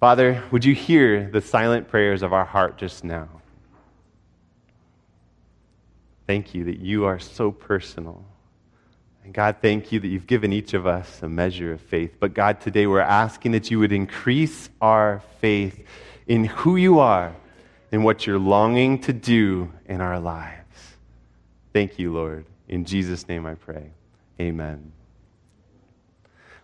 Father, would you hear the silent prayers of our heart just now? Thank you that you are so personal. And God, thank you that you've given each of us a measure of faith. But God, today we're asking that you would increase our faith in who you are and what you're longing to do in our lives. Thank you, Lord. In Jesus' name I pray. Amen.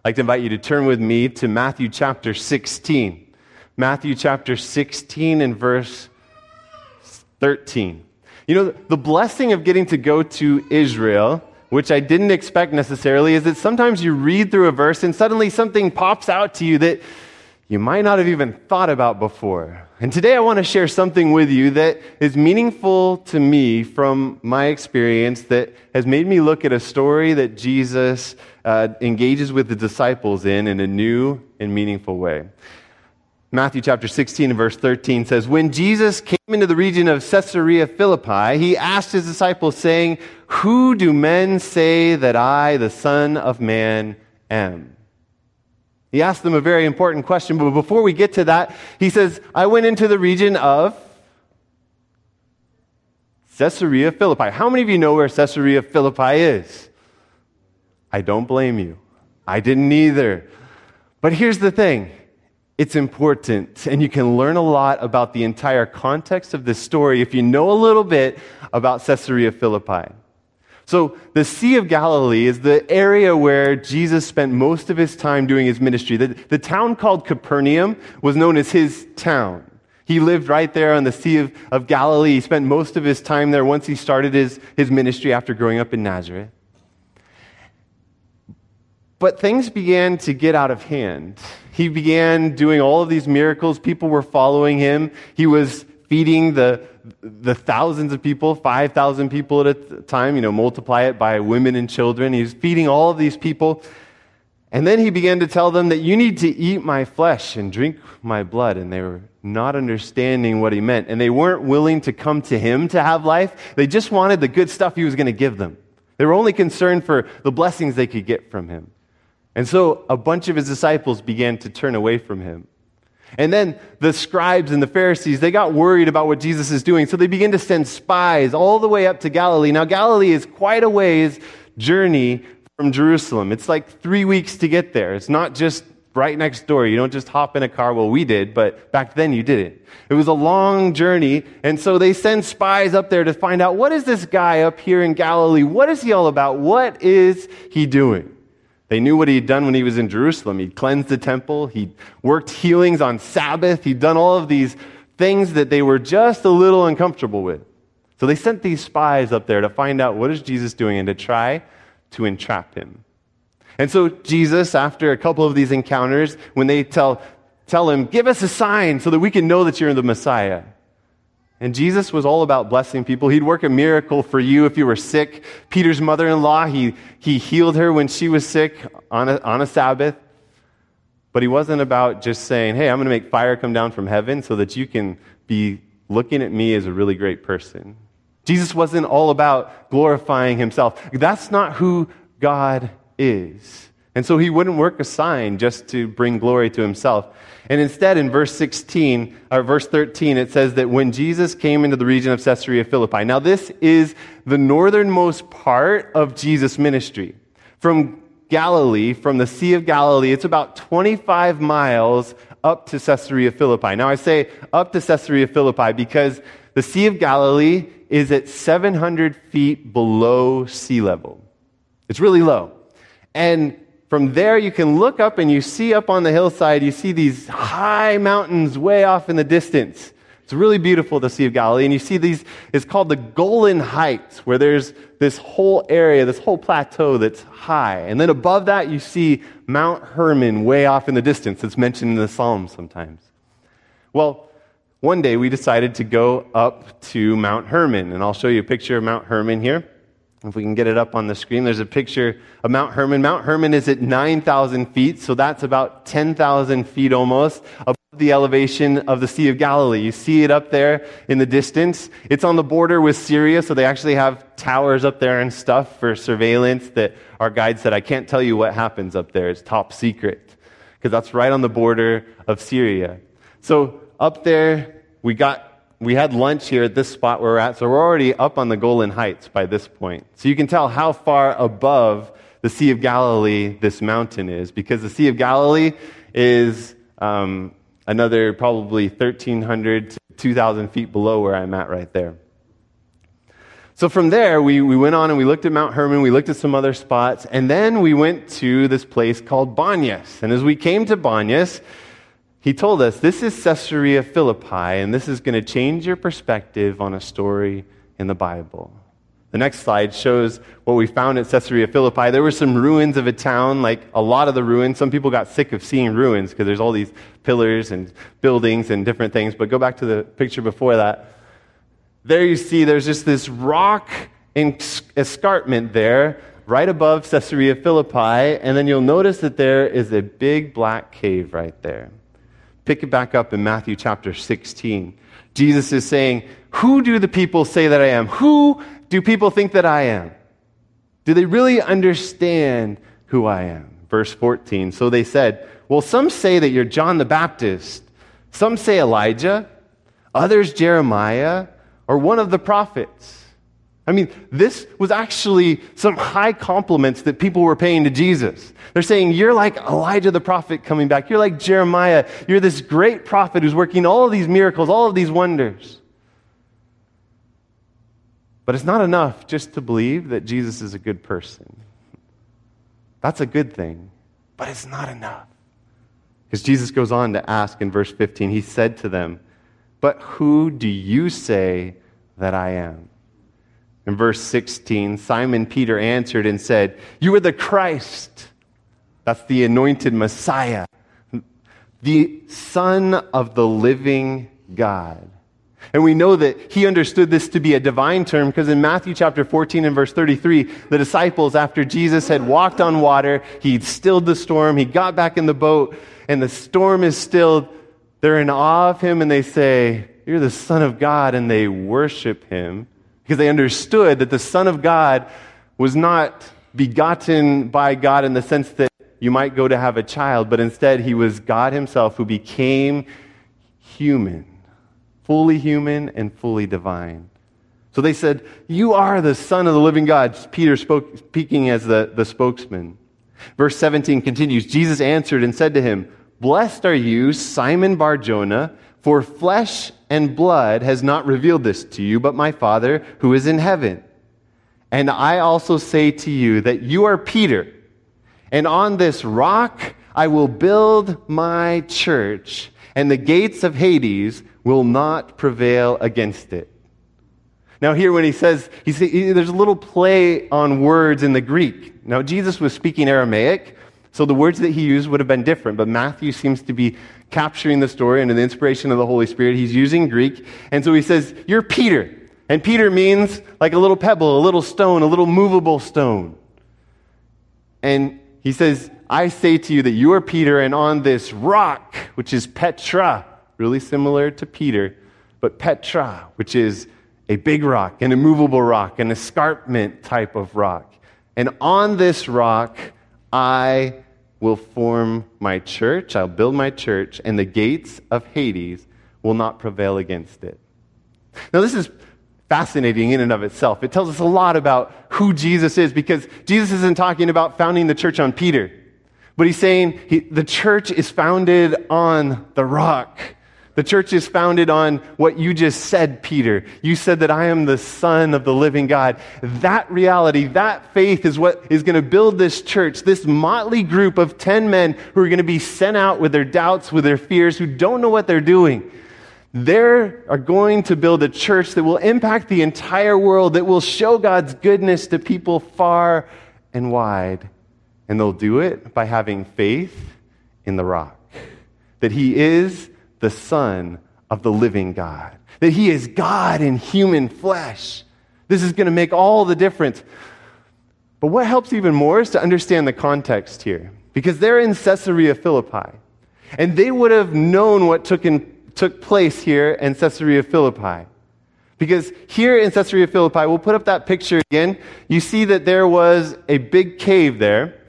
I'd like to invite you to turn with me to Matthew chapter 16. Matthew chapter 16 and verse 13. You know, the blessing of getting to go to Israel, which I didn't expect necessarily, is that sometimes you read through a verse and suddenly something pops out to you that you might not have even thought about before. And today I want to share something with you that is meaningful to me from my experience that has made me look at a story that Jesus uh, engages with the disciples in in a new and meaningful way. Matthew chapter 16 and verse 13 says, When Jesus came into the region of Caesarea Philippi, he asked his disciples, saying, Who do men say that I, the Son of Man, am? He asked them a very important question, but before we get to that, he says, I went into the region of Caesarea Philippi. How many of you know where Caesarea Philippi is? I don't blame you. I didn't either. But here's the thing it's important, and you can learn a lot about the entire context of this story if you know a little bit about Caesarea Philippi. So, the Sea of Galilee is the area where Jesus spent most of his time doing his ministry. The, the town called Capernaum was known as his town. He lived right there on the Sea of, of Galilee. He spent most of his time there once he started his, his ministry after growing up in Nazareth. But things began to get out of hand. He began doing all of these miracles. People were following him. He was feeding the, the thousands of people, 5,000 people at a time, you know, multiply it by women and children. He was feeding all of these people. And then he began to tell them that you need to eat my flesh and drink my blood. And they were not understanding what he meant. And they weren't willing to come to him to have life. They just wanted the good stuff he was going to give them. They were only concerned for the blessings they could get from him. And so a bunch of his disciples began to turn away from him. And then the scribes and the Pharisees, they got worried about what Jesus is doing. So they begin to send spies all the way up to Galilee. Now, Galilee is quite a ways journey from Jerusalem. It's like three weeks to get there. It's not just right next door. You don't just hop in a car. Well, we did, but back then you didn't. It was a long journey. And so they send spies up there to find out what is this guy up here in Galilee? What is he all about? What is he doing? They knew what he'd done when he was in Jerusalem. He'd cleansed the temple, he'd worked healings on Sabbath, he'd done all of these things that they were just a little uncomfortable with. So they sent these spies up there to find out what is Jesus doing and to try to entrap him. And so Jesus, after a couple of these encounters, when they tell, tell him, give us a sign so that we can know that you're the Messiah. And Jesus was all about blessing people. He'd work a miracle for you if you were sick. Peter's mother in law, he, he healed her when she was sick on a, on a Sabbath. But he wasn't about just saying, hey, I'm going to make fire come down from heaven so that you can be looking at me as a really great person. Jesus wasn't all about glorifying himself. That's not who God is. And so he wouldn't work a sign just to bring glory to himself. And instead, in verse 16, or verse 13, it says that when Jesus came into the region of Caesarea Philippi. Now, this is the northernmost part of Jesus' ministry. From Galilee, from the Sea of Galilee, it's about 25 miles up to Caesarea Philippi. Now, I say up to Caesarea Philippi because the Sea of Galilee is at 700 feet below sea level. It's really low. And from there, you can look up and you see up on the hillside, you see these high mountains way off in the distance. It's really beautiful, the Sea of Galilee. And you see these, it's called the Golan Heights, where there's this whole area, this whole plateau that's high. And then above that, you see Mount Hermon way off in the distance. It's mentioned in the Psalms sometimes. Well, one day we decided to go up to Mount Hermon. And I'll show you a picture of Mount Hermon here. If we can get it up on the screen, there's a picture of Mount Hermon. Mount Hermon is at 9,000 feet, so that's about 10,000 feet almost above the elevation of the Sea of Galilee. You see it up there in the distance. It's on the border with Syria, so they actually have towers up there and stuff for surveillance that our guide said, I can't tell you what happens up there. It's top secret. because that's right on the border of Syria. So up there, we got we had lunch here at this spot where we're at, so we're already up on the Golan Heights by this point. So you can tell how far above the Sea of Galilee this mountain is, because the Sea of Galilee is um, another probably 1,300 to 2,000 feet below where I'm at right there. So from there, we, we went on and we looked at Mount Hermon, we looked at some other spots, and then we went to this place called Banyas. And as we came to Banyas, he told us this is Caesarea Philippi, and this is going to change your perspective on a story in the Bible. The next slide shows what we found at Caesarea Philippi. There were some ruins of a town, like a lot of the ruins. Some people got sick of seeing ruins because there's all these pillars and buildings and different things. But go back to the picture before that. There you see there's just this rock escarpment there right above Caesarea Philippi. And then you'll notice that there is a big black cave right there. Pick it back up in Matthew chapter 16. Jesus is saying, Who do the people say that I am? Who do people think that I am? Do they really understand who I am? Verse 14. So they said, Well, some say that you're John the Baptist, some say Elijah, others Jeremiah, or one of the prophets. I mean, this was actually some high compliments that people were paying to Jesus. They're saying, You're like Elijah the prophet coming back. You're like Jeremiah. You're this great prophet who's working all of these miracles, all of these wonders. But it's not enough just to believe that Jesus is a good person. That's a good thing, but it's not enough. Because Jesus goes on to ask in verse 15, He said to them, But who do you say that I am? In verse 16, Simon Peter answered and said, You are the Christ. That's the anointed Messiah, the Son of the living God. And we know that he understood this to be a divine term because in Matthew chapter 14 and verse 33, the disciples, after Jesus had walked on water, he stilled the storm, he got back in the boat, and the storm is stilled. They're in awe of him and they say, You're the Son of God, and they worship him because they understood that the Son of God was not begotten by God in the sense that you might go to have a child, but instead he was God himself who became human, fully human and fully divine. So they said, You are the Son of the living God. Peter spoke, speaking as the, the spokesman. Verse 17 continues Jesus answered and said to him, Blessed are you, Simon Barjona, for flesh and blood has not revealed this to you, but my Father who is in heaven. And I also say to you that you are Peter, and on this rock I will build my church, and the gates of Hades will not prevail against it. Now, here when he says, he say, there's a little play on words in the Greek. Now, Jesus was speaking Aramaic, so the words that he used would have been different, but Matthew seems to be capturing the story under the inspiration of the Holy Spirit. He's using Greek. And so he says, You're Peter. And Peter means like a little pebble, a little stone, a little movable stone. And he says, I say to you that you are Peter, and on this rock, which is Petra, really similar to Peter, but Petra, which is a big rock, an immovable rock, an escarpment type of rock. And on this rock, I will form my church, I'll build my church, and the gates of Hades will not prevail against it. Now, this is fascinating in and of itself. It tells us a lot about who Jesus is because Jesus isn't talking about founding the church on Peter, but he's saying he, the church is founded on the rock. The church is founded on what you just said, Peter. You said that I am the Son of the living God. That reality, that faith is what is going to build this church, this motley group of 10 men who are going to be sent out with their doubts, with their fears, who don't know what they're doing. They are going to build a church that will impact the entire world, that will show God's goodness to people far and wide. And they'll do it by having faith in the rock. That He is the Son of the living God, that He is God in human flesh. This is going to make all the difference. But what helps even more is to understand the context here, because they're in Caesarea Philippi, and they would have known what took, in, took place here in Caesarea Philippi. Because here in Caesarea Philippi, we'll put up that picture again. You see that there was a big cave there,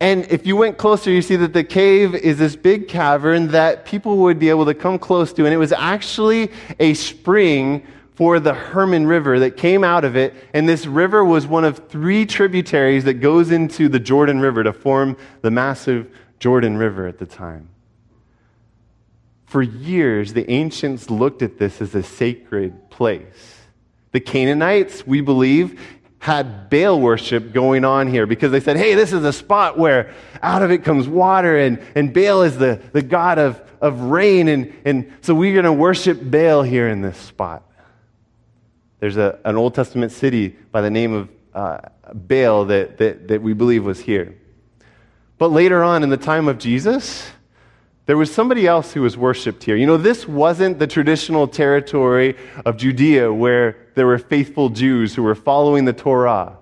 And if you went closer, you see that the cave is this big cavern that people would be able to come close to. And it was actually a spring for the Hermon River that came out of it. And this river was one of three tributaries that goes into the Jordan River to form the massive Jordan River at the time. For years, the ancients looked at this as a sacred place. The Canaanites, we believe, had Baal worship going on here because they said, hey, this is a spot where out of it comes water, and, and Baal is the, the god of, of rain, and, and so we're going to worship Baal here in this spot. There's a, an Old Testament city by the name of uh, Baal that, that, that we believe was here. But later on, in the time of Jesus, there was somebody else who was worshiped here. You know, this wasn't the traditional territory of Judea where there were faithful Jews who were following the Torah.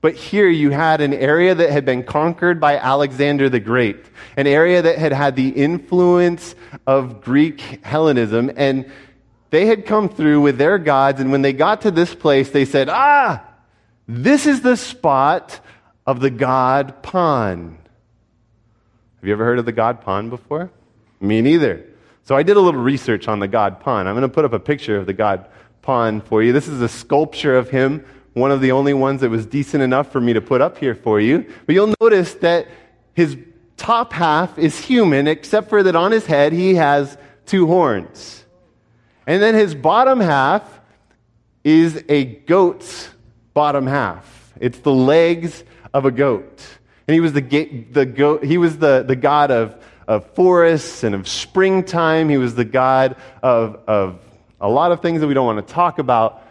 But here you had an area that had been conquered by Alexander the Great, an area that had had the influence of Greek Hellenism, and they had come through with their gods, and when they got to this place, they said, Ah, this is the spot of the god Pan. Have you ever heard of the god Pan before? Me neither. So I did a little research on the god Pan. I'm going to put up a picture of the god Pan for you. This is a sculpture of him, one of the only ones that was decent enough for me to put up here for you. But you'll notice that his top half is human, except for that on his head he has two horns. And then his bottom half is a goat's bottom half. It's the legs of a goat. And he was the, the goat, he was the, the god of, of forests and of springtime. He was the god of, of a lot of things that we don't want to talk about.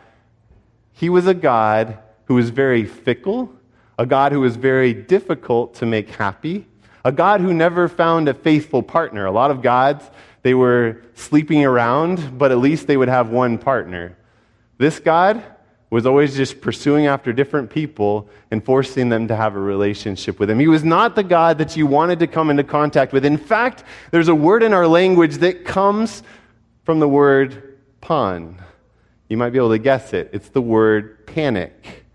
He was a God who was very fickle, a God who was very difficult to make happy, a God who never found a faithful partner. A lot of gods, they were sleeping around, but at least they would have one partner. This God was always just pursuing after different people and forcing them to have a relationship with him. He was not the God that you wanted to come into contact with. In fact, there's a word in our language that comes from the word Pan. You might be able to guess it. It's the word panic.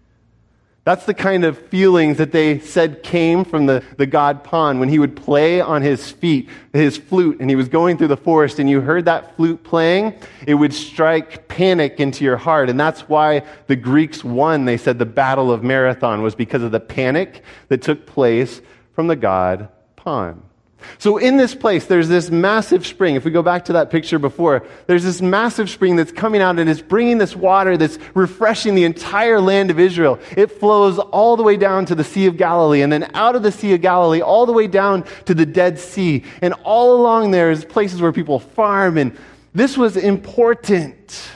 That's the kind of feelings that they said came from the, the god Pan when he would play on his feet, his flute, and he was going through the forest, and you heard that flute playing, it would strike panic into your heart. And that's why the Greeks won, they said, the Battle of Marathon was because of the panic that took place from the god Pan. So, in this place, there's this massive spring. If we go back to that picture before, there's this massive spring that's coming out and it's bringing this water that's refreshing the entire land of Israel. It flows all the way down to the Sea of Galilee, and then out of the Sea of Galilee, all the way down to the Dead Sea. And all along there is places where people farm, and this was important.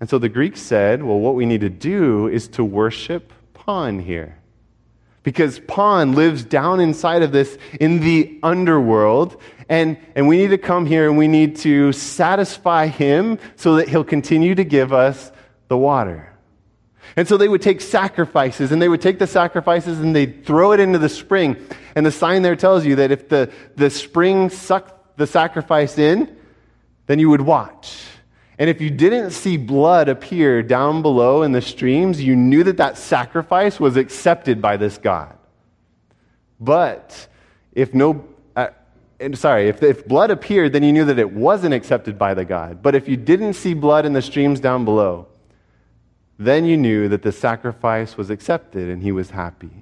And so the Greeks said, well, what we need to do is to worship Pan here because Pan lives down inside of this in the underworld. And, and we need to come here and we need to satisfy him so that he'll continue to give us the water. And so they would take sacrifices and they would take the sacrifices and they'd throw it into the spring. And the sign there tells you that if the, the spring sucked the sacrifice in, then you would watch. And if you didn't see blood appear down below in the streams, you knew that that sacrifice was accepted by this God. But if no, uh, sorry, if, if blood appeared, then you knew that it wasn't accepted by the God. But if you didn't see blood in the streams down below, then you knew that the sacrifice was accepted and he was happy.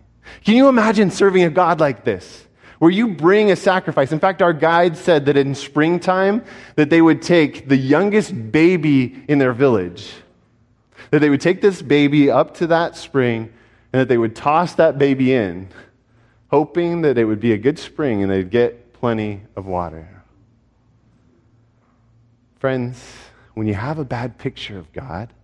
Can you imagine serving a God like this? Where you bring a sacrifice. In fact, our guide said that in springtime that they would take the youngest baby in their village. That they would take this baby up to that spring and that they would toss that baby in, hoping that it would be a good spring and they'd get plenty of water. Friends, when you have a bad picture of God,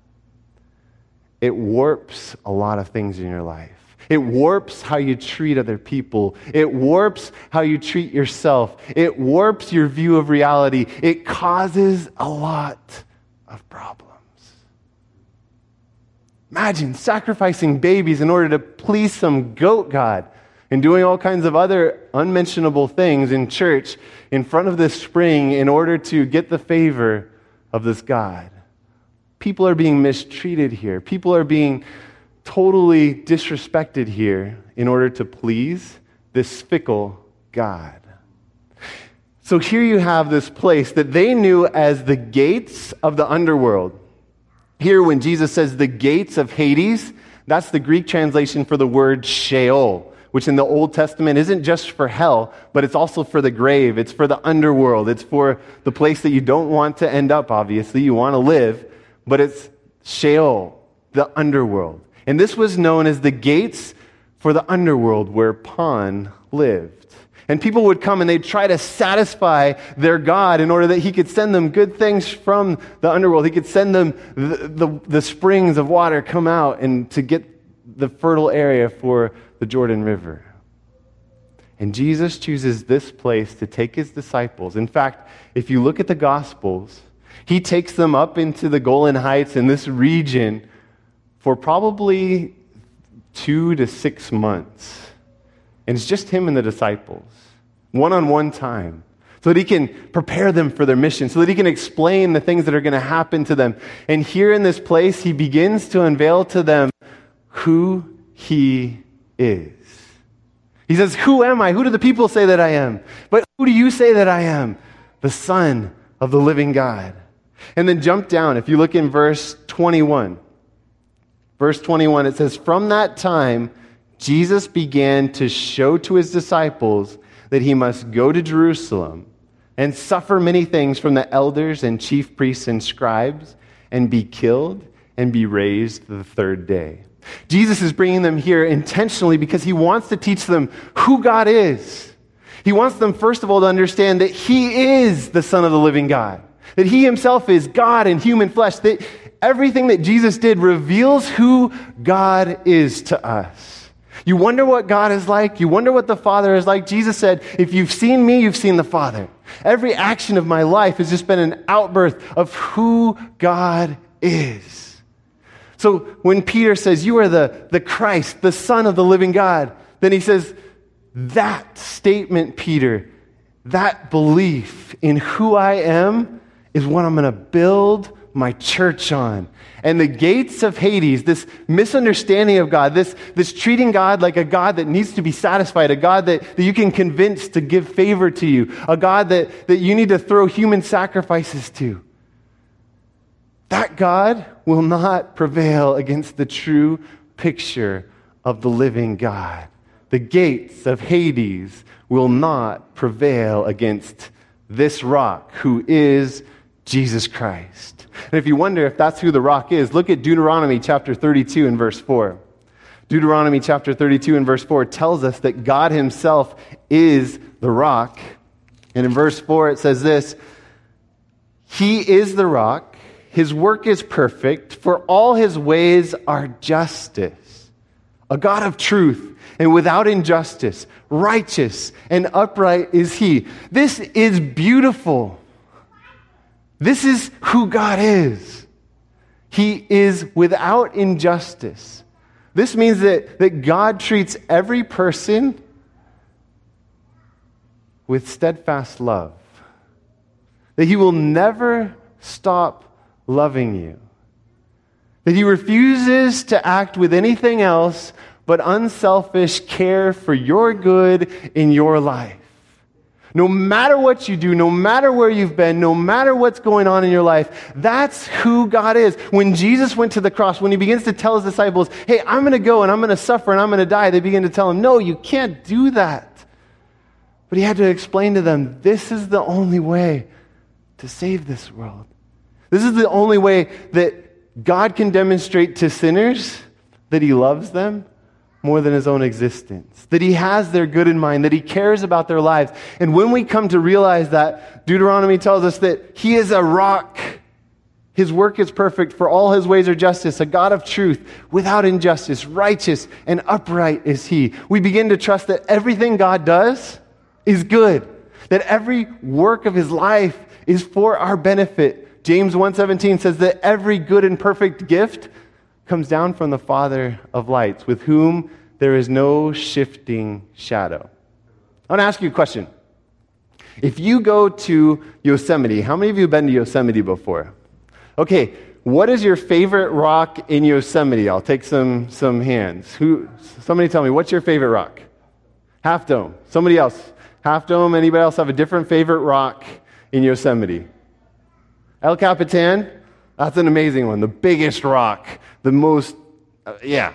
it warps a lot of things in your life. It warps how you treat other people. It warps how you treat yourself. It warps your view of reality. It causes a lot of problems. Imagine sacrificing babies in order to please some goat god and doing all kinds of other unmentionable things in church in front of this spring in order to get the favor of this God. People are being mistreated here. People are being totally disrespected here in order to please this fickle God. So here you have this place that they knew as the gates of the underworld. Here, when Jesus says the gates of Hades, that's the Greek translation for the word Sheol, which in the Old Testament isn't just for hell, but it's also for the grave. It's for the underworld. It's for the place that you don't want to end up, obviously. You want to live, but it's Sheol, the underworld. And this was known as the gates for the underworld where Pan lived. And people would come and they'd try to satisfy their God in order that he could send them good things from the underworld. He could send them the, the, the springs of water come out and to get the fertile area for the Jordan River. And Jesus chooses this place to take his disciples. In fact, if you look at the Gospels, he takes them up into the Golan Heights in this region for probably two to six months. And it's just him and the disciples, one on one time, so that he can prepare them for their mission, so that he can explain the things that are going to happen to them. And here in this place, he begins to unveil to them who he is. He says, Who am I? Who do the people say that I am? But who do you say that I am? The Son of the living God. And then jump down. If you look in verse 21, verse 21, it says, From that time, Jesus began to show to his disciples that he must go to Jerusalem and suffer many things from the elders and chief priests and scribes and be killed and be raised the third day. Jesus is bringing them here intentionally because he wants to teach them who God is. He wants them, first of all, to understand that he is the Son of the living God, that he himself is God in human flesh, that everything that Jesus did reveals who God is to us. You wonder what God is like. You wonder what the Father is like. Jesus said, If you've seen me, you've seen the Father. Every action of my life has just been an outburst of who God is. So when Peter says, You are the, the Christ, the Son of the living God, then he says, That statement, Peter, that belief in who I am is what I'm going to build my church on. And the gates of Hades, this misunderstanding of God, this, this treating God like a God that needs to be satisfied, a God that, that you can convince to give favor to you, a God that, that you need to throw human sacrifices to. That God will not prevail against the true picture of the living God. The gates of Hades will not prevail against this rock who is Jesus Christ. And if you wonder if that's who the rock is, look at Deuteronomy chapter 32 and verse 4. Deuteronomy chapter 32 and verse 4 tells us that God himself is the rock. And in verse 4 it says this He is the rock, his work is perfect, for all his ways are justice. A God of truth and without injustice, righteous and upright is he. This is beautiful. This is who God is. He is without injustice. This means that, that God treats every person with steadfast love, that He will never stop loving you, that He refuses to act with anything else but unselfish care for your good in your life. No matter what you do, no matter where you've been, no matter what's going on in your life, that's who God is. When Jesus went to the cross, when he begins to tell his disciples, hey, I'm going to go and I'm going to suffer and I'm going to die, they begin to tell him, no, you can't do that. But he had to explain to them, this is the only way to save this world. This is the only way that God can demonstrate to sinners that he loves them more than his own existence, that he has their good in mind, that he cares about their lives. And when we come to realize that, Deuteronomy tells us that he is a rock. His work is perfect, for all his ways are justice, a God of truth, without injustice, righteous and upright is he. We begin to trust that everything God does is good, that every work of his life is for our benefit. James 1:17 says that every good and perfect gift comes down from the Father of lights, with whom there is no shifting shadow. I want to ask you a question. If you go to Yosemite, how many of you have been to Yosemite before? Okay, What is your favorite rock in Yosemite? I'll take some, some hands. Who, somebody tell me, what's your favorite rock? Half Dome. Somebody else. Half Dome. Anybody else have a different favorite rock in Yosemite? El Capitan. That's an amazing one. The biggest rock. The most, uh, yeah.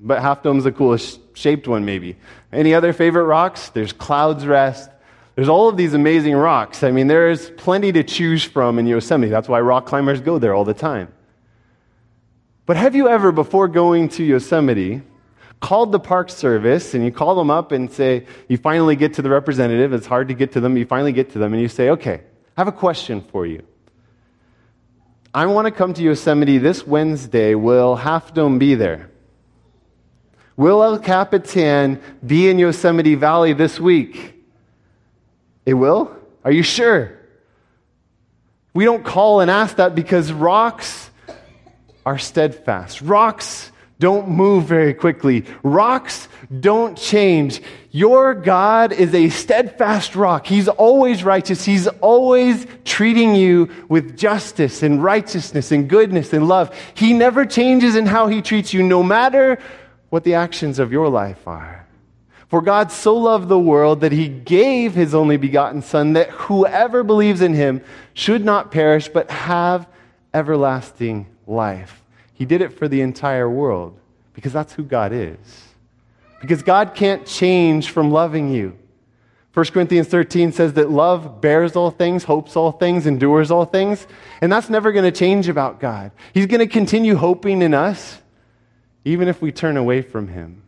But Half Dome's the coolest shaped one, maybe. Any other favorite rocks? There's Clouds Rest. There's all of these amazing rocks. I mean, there's plenty to choose from in Yosemite. That's why rock climbers go there all the time. But have you ever, before going to Yosemite, called the Park Service and you call them up and say, you finally get to the representative, it's hard to get to them, you finally get to them, and you say, okay, I have a question for you. I want to come to Yosemite this Wednesday. Will Half Dome be there? Will El Capitan be in Yosemite Valley this week? It will? Are you sure? We don't call and ask that because rocks are steadfast. Rocks don't move very quickly. Rocks don't change. Your God is a steadfast rock. He's always righteous. He's always treating you with justice and righteousness and goodness and love. He never changes in how he treats you, no matter what the actions of your life are. For God so loved the world that he gave his only begotten Son, that whoever believes in him should not perish, but have everlasting life. He did it for the entire world because that's who God is. Because God can't change from loving you. 1 Corinthians 13 says that love bears all things, hopes all things, endures all things. And that's never going to change about God. He's going to continue hoping in us, even if we turn away from Him.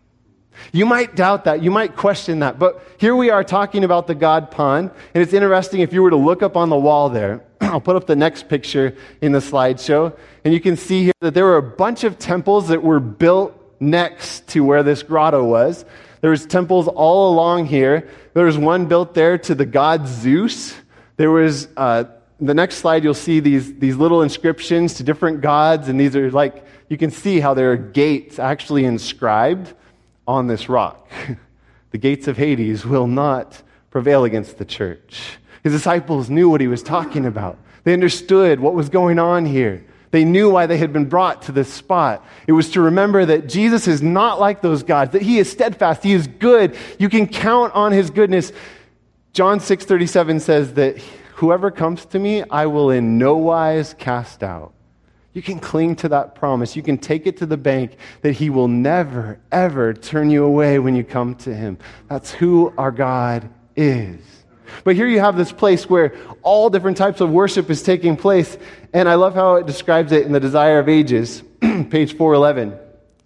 You might doubt that. You might question that. But here we are talking about the God Pan. And it's interesting if you were to look up on the wall there. I'll put up the next picture in the slideshow. And you can see here that there were a bunch of temples that were built next to where this grotto was. There was temples all along here. There was one built there to the god Zeus. There was, uh, the next slide, you'll see these, these little inscriptions to different gods. And these are like, you can see how there are gates actually inscribed on this rock. the gates of Hades will not prevail against the church. His disciples knew what he was talking about. They understood what was going on here. They knew why they had been brought to this spot. It was to remember that Jesus is not like those gods, that he is steadfast, he is good. You can count on his goodness. John 6:37 says that whoever comes to me, I will in no wise cast out. You can cling to that promise. You can take it to the bank that He will never, ever turn you away when you come to Him. That's who our God is. But here you have this place where all different types of worship is taking place. And I love how it describes it in the Desire of Ages, page 411.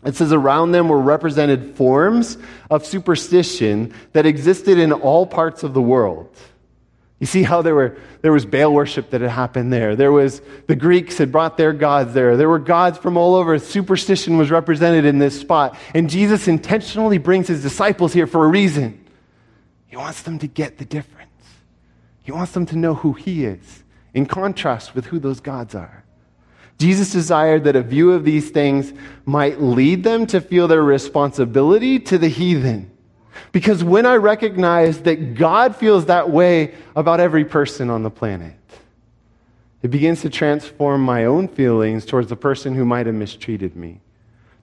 It says, around them were represented forms of superstition that existed in all parts of the world. You see how there, were, there was Baal worship that had happened there. There was, the Greeks had brought their gods there. There were gods from all over. Superstition was represented in this spot. And Jesus intentionally brings his disciples here for a reason. He wants them to get the difference. He wants them to know who he is, in contrast with who those gods are. Jesus desired that a view of these things might lead them to feel their responsibility to the heathen because when I recognize that God feels that way about every person on the planet, it begins to transform my own feelings towards the person who might have mistreated me,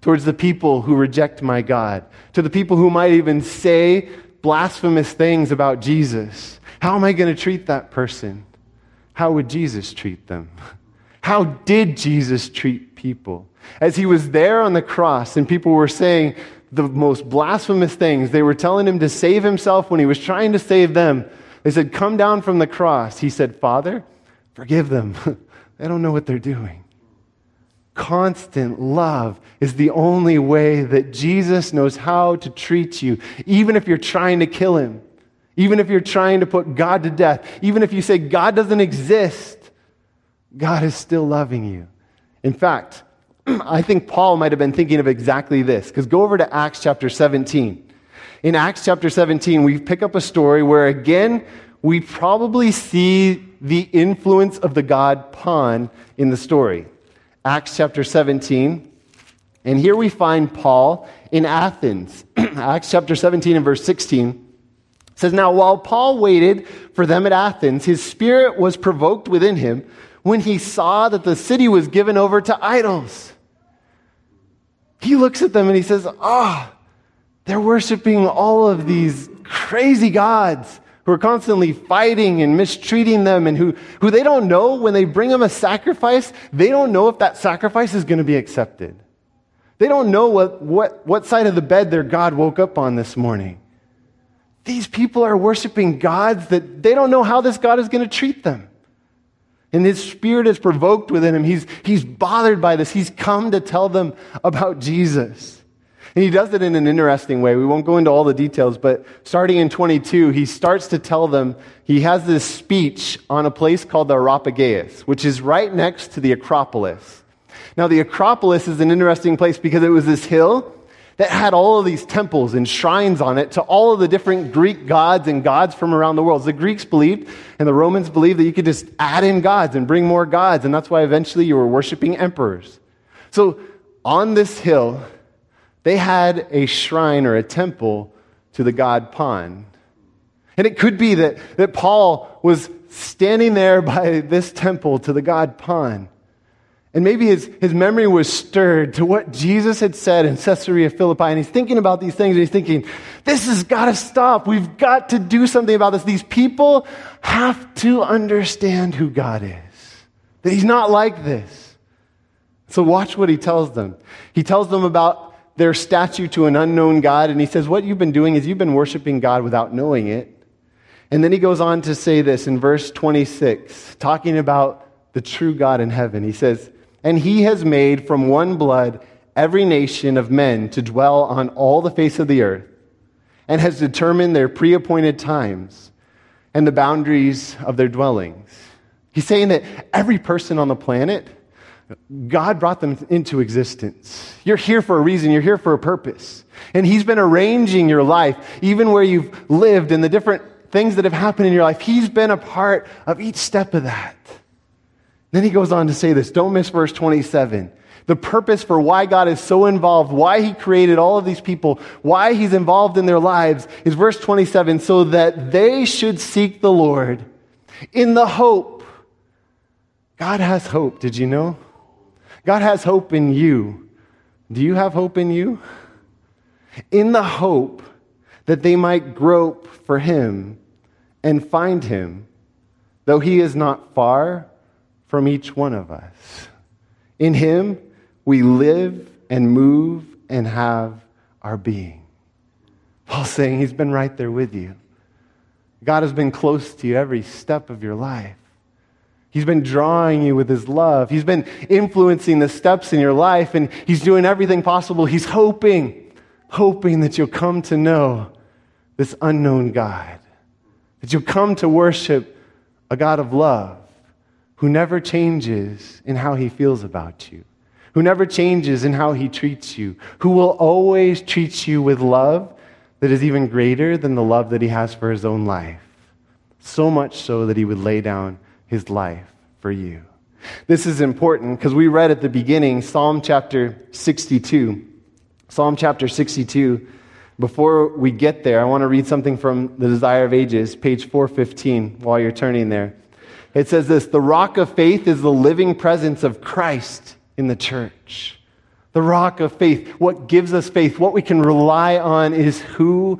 towards the people who reject my God, to the people who might even say blasphemous things about Jesus. How am I going to treat that person? How would Jesus treat them? How did Jesus treat people? As he was there on the cross and people were saying, the most blasphemous things. They were telling him to save himself when he was trying to save them. They said, Come down from the cross. He said, Father, forgive them. they don't know what they're doing. Constant love is the only way that Jesus knows how to treat you, even if you're trying to kill him, even if you're trying to put God to death, even if you say God doesn't exist, God is still loving you. In fact, I think Paul might have been thinking of exactly this. Because go over to Acts chapter 17. In Acts chapter 17, we pick up a story where, again, we probably see the influence of the god Pan in the story. Acts chapter 17. And here we find Paul in Athens. Acts chapter 17 and verse 16 says, Now while Paul waited for them at Athens, his spirit was provoked within him when he saw that the city was given over to idols. He looks at them and he says, Ah, oh, they're worshiping all of these crazy gods who are constantly fighting and mistreating them and who, who they don't know when they bring them a sacrifice, they don't know if that sacrifice is going to be accepted. They don't know what, what, what side of the bed their God woke up on this morning. These people are worshiping gods that they don't know how this God is going to treat them. And his spirit is provoked within him. He's, he's bothered by this. He's come to tell them about Jesus. And he does it in an interesting way. We won't go into all the details, but starting in 22, he starts to tell them, he has this speech on a place called the Areopagus, which is right next to the Acropolis. Now, the Acropolis is an interesting place because it was this hill that had all of these temples and shrines on it to all of the different Greek gods and gods from around the world. The Greeks believed and the Romans believed that you could just add in gods and bring more gods, and that's why eventually you were worshiping emperors. So, on this hill, they had a shrine or a temple to the god Pan. And it could be that, that Paul was standing there by this temple to the god Pan. And maybe his, his memory was stirred to what Jesus had said in Caesarea Philippi. And he's thinking about these things and he's thinking, this has got to stop. We've got to do something about this. These people have to understand who God is, that he's not like this. So watch what he tells them. He tells them about their statue to an unknown God. And he says, What you've been doing is you've been worshiping God without knowing it. And then he goes on to say this in verse 26, talking about the true God in heaven. He says, And he has made from one blood every nation of men to dwell on all the face of the earth, and has determined their pre appointed times and the boundaries of their dwellings. He's saying that every person on the planet God brought them into existence. You're here for a reason, you're here for a purpose. And He's been arranging your life, even where you've lived and the different things that have happened in your life. He's been a part of each step of that. Then He goes on to say this don't miss verse 27. The purpose for why God is so involved, why He created all of these people, why He's involved in their lives is verse 27 so that they should seek the Lord in the hope. God has hope, did you know? God has hope in you. Do you have hope in you? In the hope that they might grope for him and find him, though he is not far from each one of us. In him we live and move and have our being. Paul's saying he's been right there with you. God has been close to you every step of your life. He's been drawing you with his love. He's been influencing the steps in your life, and he's doing everything possible. He's hoping, hoping that you'll come to know this unknown God, that you'll come to worship a God of love who never changes in how he feels about you, who never changes in how he treats you, who will always treat you with love that is even greater than the love that he has for his own life. So much so that he would lay down his life for you. This is important because we read at the beginning Psalm chapter 62. Psalm chapter 62. Before we get there, I want to read something from The Desire of Ages, page 415, while you're turning there. It says this The rock of faith is the living presence of Christ in the church. The rock of faith, what gives us faith, what we can rely on is who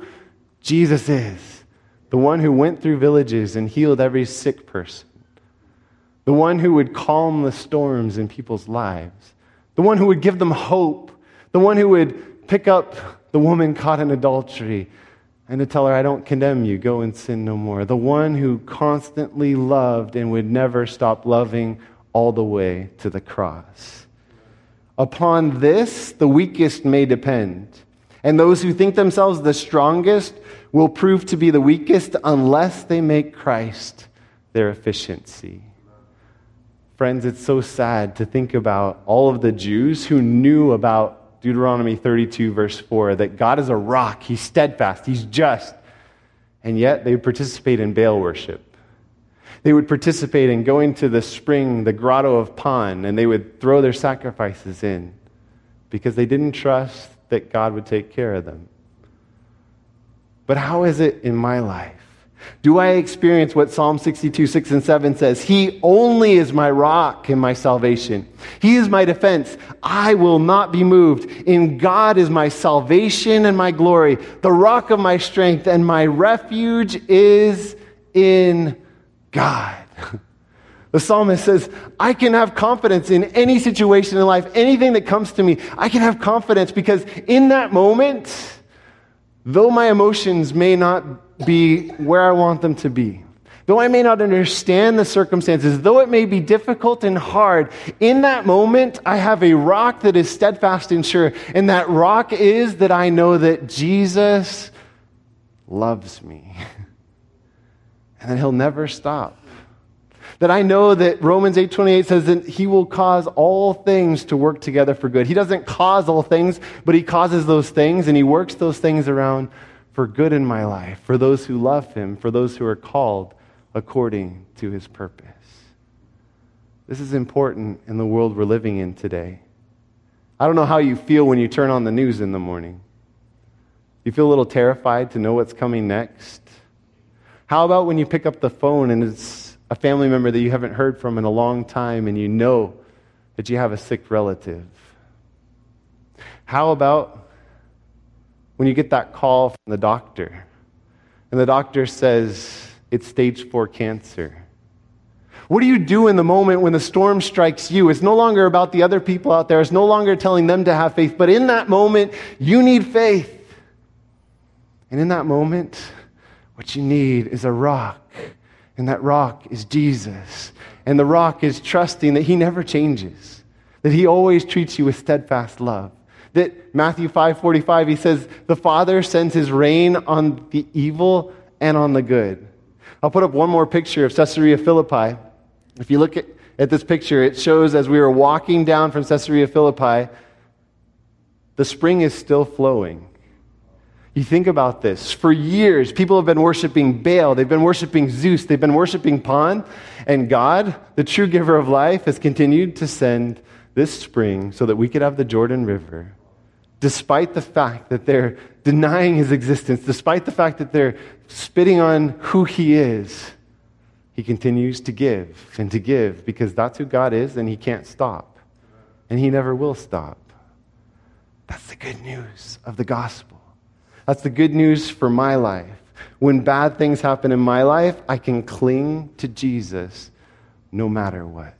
Jesus is. The one who went through villages and healed every sick person the one who would calm the storms in people's lives, the one who would give them hope, the one who would pick up the woman caught in adultery and to tell her, I don't condemn you, go and sin no more. The one who constantly loved and would never stop loving all the way to the cross. Upon this, the weakest may depend. And those who think themselves the strongest will prove to be the weakest unless they make Christ their efficiency. Friends, it's so sad to think about all of the Jews who knew about Deuteronomy 32, verse 4, that God is a rock, He's steadfast, He's just, and yet they would participate in Baal worship. They would participate in going to the spring, the grotto of Pan, and they would throw their sacrifices in because they didn't trust that God would take care of them. But how is it in my life? Do I experience what Psalm 62, 6 and 7 says? He only is my rock and my salvation. He is my defense. I will not be moved. In God is my salvation and my glory. The rock of my strength and my refuge is in God. The psalmist says, I can have confidence in any situation in life, anything that comes to me. I can have confidence because in that moment, though my emotions may not be where I want them to be. Though I may not understand the circumstances, though it may be difficult and hard, in that moment, I have a rock that is steadfast and sure. And that rock is that I know that Jesus loves me. And that he'll never stop. That I know that Romans 8:28 says that he will cause all things to work together for good. He doesn't cause all things, but he causes those things and he works those things around for good in my life, for those who love him, for those who are called according to his purpose. This is important in the world we're living in today. I don't know how you feel when you turn on the news in the morning. You feel a little terrified to know what's coming next? How about when you pick up the phone and it's a family member that you haven't heard from in a long time and you know that you have a sick relative? How about when you get that call from the doctor and the doctor says it's stage four cancer? What do you do in the moment when the storm strikes you? It's no longer about the other people out there. It's no longer telling them to have faith. But in that moment, you need faith. And in that moment, what you need is a rock. And that rock is Jesus. And the rock is trusting that He never changes, that He always treats you with steadfast love that Matthew 5:45 he says the Father sends his rain on the evil and on the good. I'll put up one more picture of Caesarea Philippi. If you look at, at this picture, it shows as we were walking down from Caesarea Philippi, the spring is still flowing. You think about this. For years, people have been worshiping Baal, they've been worshiping Zeus, they've been worshiping Pan, and God, the true giver of life, has continued to send this spring so that we could have the Jordan River despite the fact that they're denying his existence, despite the fact that they're spitting on who he is, he continues to give and to give because that's who God is and he can't stop. And he never will stop. That's the good news of the gospel. That's the good news for my life. When bad things happen in my life, I can cling to Jesus no matter what.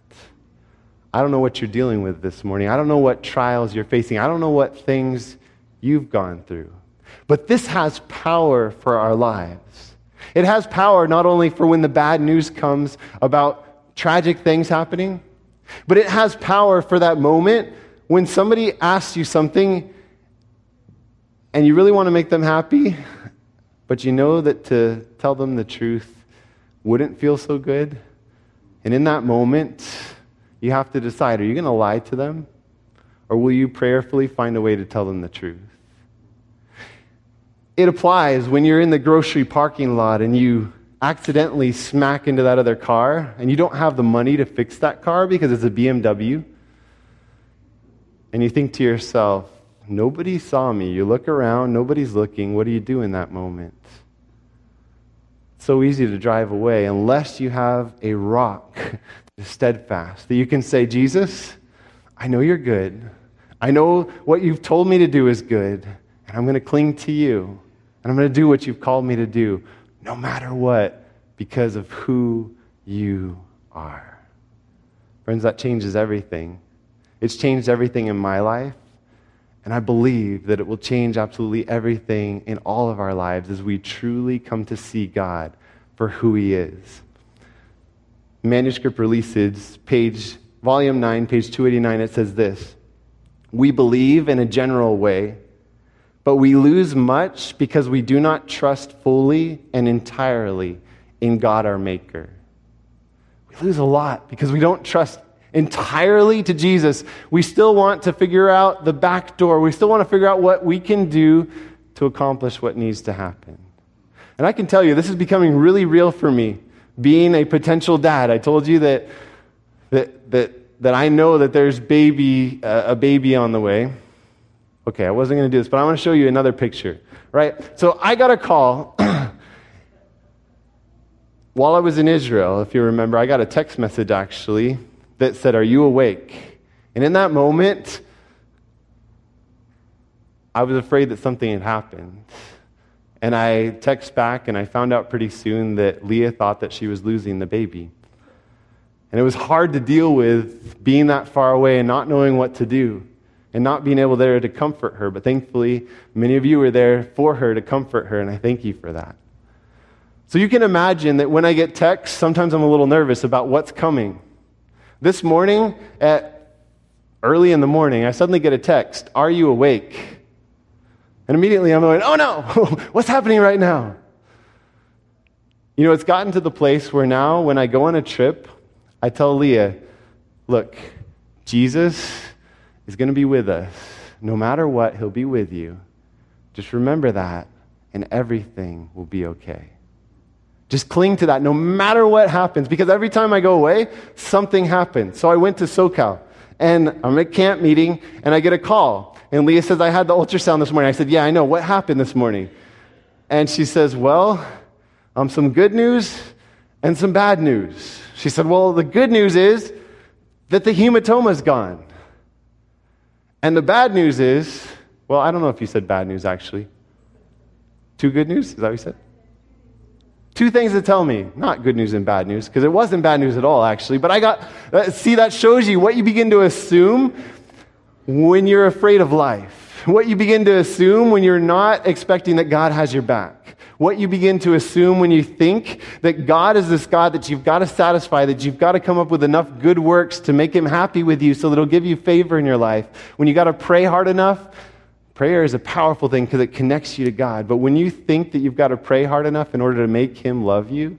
I don't know what you're dealing with this morning. I don't know what trials you're facing. I don't know what things you've gone through. But this has power for our lives. It has power not only for when the bad news comes about tragic things happening, but it has power for that moment when somebody asks you something and you really want to make them happy, but you know that to tell them the truth wouldn't feel so good. And in that moment, you have to decide are you going to lie to them? Or will you prayerfully find a way to tell them the truth? It applies when you're in the grocery parking lot and you accidentally smack into that other car and you don't have the money to fix that car because it's a BMW. And you think to yourself, nobody saw me. You look around, nobody's looking. What do you do in that moment? It's so easy to drive away unless you have a rock steadfast. That you can say, Jesus, I know you're good. I know what you've told me to do is good. And I'm going to cling to you. And I'm going to do what you've called me to do, no matter what, because of who you are. Friends, that changes everything. It's changed everything in my life. And I believe that it will change absolutely everything in all of our lives as we truly come to see God for who He is manuscript releases, page, volume 9, page 289, it says this We believe in a general way, but we lose much because we do not trust fully and entirely in God our Maker. We lose a lot because we don't trust entirely to Jesus. We still want to figure out the back door. We still want to figure out what we can do to accomplish what needs to happen. And I can tell you, this is becoming really real for me being a potential dad. I told you that, that, that, that I know that there's baby, uh, a baby on the way. Okay, I wasn't going to do this, but I want to show you another picture, right? So I got a call, while I was in Israel, if you remember, I got a text message actually that said, Are you awake? And in that moment, I was afraid that something had happened. And I text back, and I found out pretty soon that Leah thought that she was losing the baby. And it was hard to deal with being that far away and not knowing what to do and not being able there to comfort her. But thankfully, many of you were there for her to comfort her, and I thank you for that. So you can imagine that when I get texts, sometimes I'm a little nervous about what's coming. This morning, at early in the morning, I suddenly get a text Are you awake? And immediately I'm going, Oh no, what's happening right now? You know, it's gotten to the place where now when I go on a trip, I tell Leah, Look, Jesus is going to be with us. No matter what, he'll be with you. Just remember that, and everything will be okay. Just cling to that no matter what happens, because every time I go away, something happens. So I went to SoCal, and I'm at camp meeting, and I get a call. And Leah says, I had the ultrasound this morning. I said, Yeah, I know. What happened this morning? And she says, Well, um, some good news and some bad news. She said, Well, the good news is that the hematoma's gone. And the bad news is, well, I don't know if you said bad news actually. Two good news? Is that what you said? Two things to tell me, not good news and bad news, because it wasn't bad news at all, actually. But I got, uh, see, that shows you what you begin to assume when you're afraid of life. What you begin to assume when you're not expecting that God has your back. What you begin to assume when you think that God is this God that you've got to satisfy, that you've got to come up with enough good works to make him happy with you so that he'll give you favor in your life. When you got to pray hard enough, Prayer is a powerful thing because it connects you to God. But when you think that you've got to pray hard enough in order to make Him love you,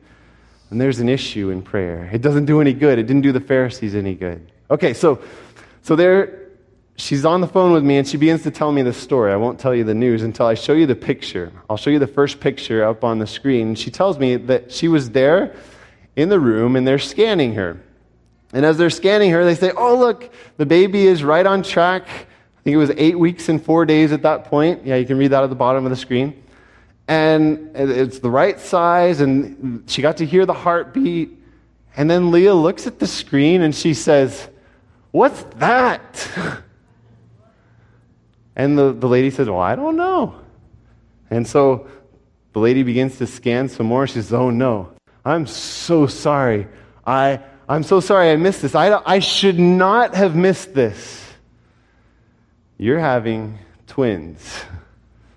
then there's an issue in prayer. It doesn't do any good. It didn't do the Pharisees any good. Okay, so, so there, she's on the phone with me and she begins to tell me the story. I won't tell you the news until I show you the picture. I'll show you the first picture up on the screen. She tells me that she was there in the room and they're scanning her. And as they're scanning her, they say, Oh, look, the baby is right on track I think it was eight weeks and four days at that point. Yeah, you can read that at the bottom of the screen. And it's the right size, and she got to hear the heartbeat. And then Leah looks at the screen and she says, What's that? And the, the lady says, Well, I don't know. And so the lady begins to scan some more. She says, Oh, no. I'm so sorry. I, I'm so sorry I missed this. I, I should not have missed this you're having twins.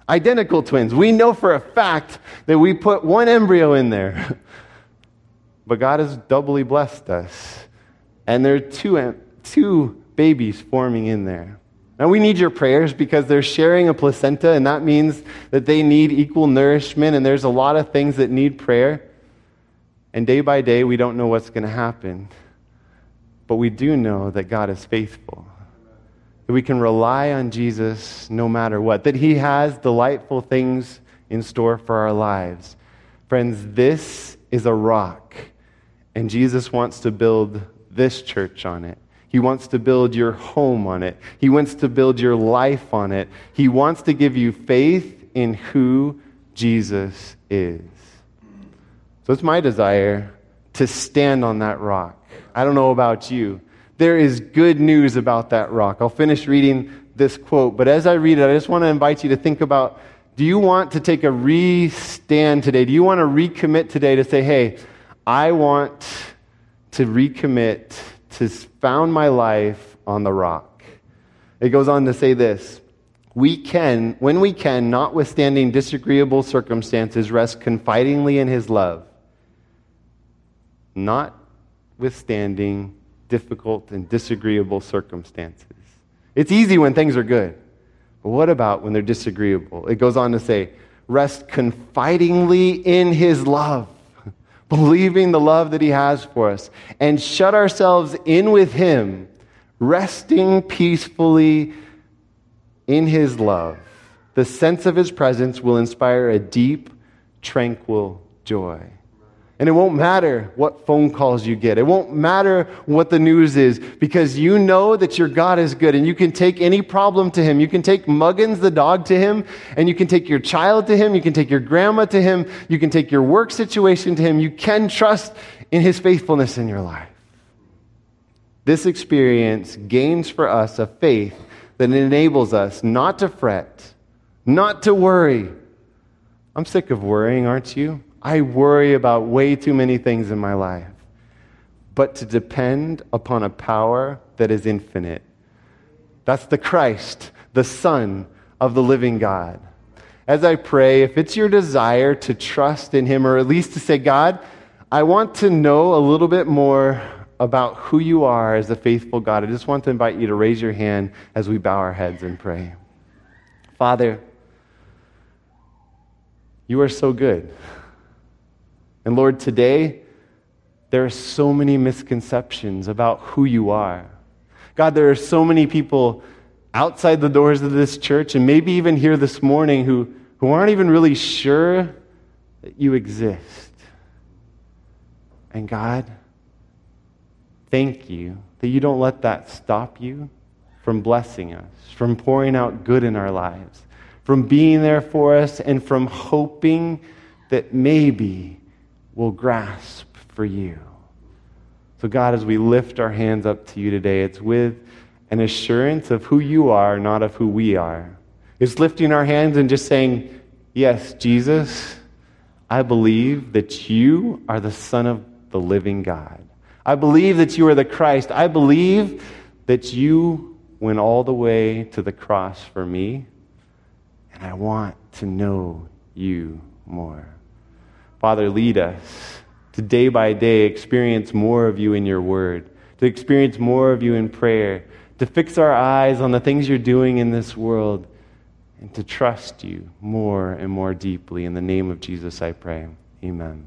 Identical twins. We know for a fact that we put one embryo in there. But God has doubly blessed us. And there are two, two babies forming in there. Now, we need your prayers because they're sharing a placenta, and that means that they need equal nourishment, and there's a lot of things that need prayer. And day by day, we don't know what's going to happen. But we do know that God is faithful that we can rely on Jesus no matter what, that He has delightful things in store for our lives. Friends, this is a rock, and Jesus wants to build this church on it. He wants to build your home on it. He wants to build your life on it. He wants to give you faith in who Jesus is. So it's my desire to stand on that rock. I don't know about you, there is good news about that rock. I'll finish reading this quote, but as I read it, I just want to invite you to think about do you want to take a re stand today? Do you want to recommit today to say, hey, I want to recommit to found my life on the rock? It goes on to say this we can, when we can, notwithstanding disagreeable circumstances, rest confidingly in his love, notwithstanding difficult and disagreeable circumstances. It's easy when things are good. But what about when they're disagreeable? It goes on to say, rest confidingly in his love, believing the love that he has for us, and shut ourselves in with him, resting peacefully in his love. The sense of his presence will inspire a deep, tranquil joy. And it won't matter what phone calls you get. It won't matter what the news is because you know that your God is good and you can take any problem to Him. You can take Muggins the dog to Him and you can take your child to Him. You can take your grandma to Him. You can take your work situation to Him. You can trust in His faithfulness in your life. This experience gains for us a faith that enables us not to fret, not to worry. I'm sick of worrying, aren't you? I worry about way too many things in my life. But to depend upon a power that is infinite. That's the Christ, the Son of the living God. As I pray, if it's your desire to trust in Him, or at least to say, God, I want to know a little bit more about who you are as a faithful God, I just want to invite you to raise your hand as we bow our heads and pray. Father, you are so good. And Lord, today, there are so many misconceptions about who you are. God, there are so many people outside the doors of this church and maybe even here this morning who, who aren't even really sure that you exist. And God, thank you that you don't let that stop you from blessing us, from pouring out good in our lives, from being there for us, and from hoping that maybe will grasp for you. So, God, as we lift our hands up to you today, it's with an assurance of who you are, not of who we are. It's lifting our hands and just saying, Yes, Jesus, I believe that you are the Son of the living God. I believe that you are the Christ. I believe that you went all the way to the cross for me, and I want to know you more. Father, lead us to day by day experience more of you in your word, to experience more of you in prayer, to fix our eyes on the things you're doing in this world, and to trust you more and more deeply. In the name of Jesus, I pray. Amen.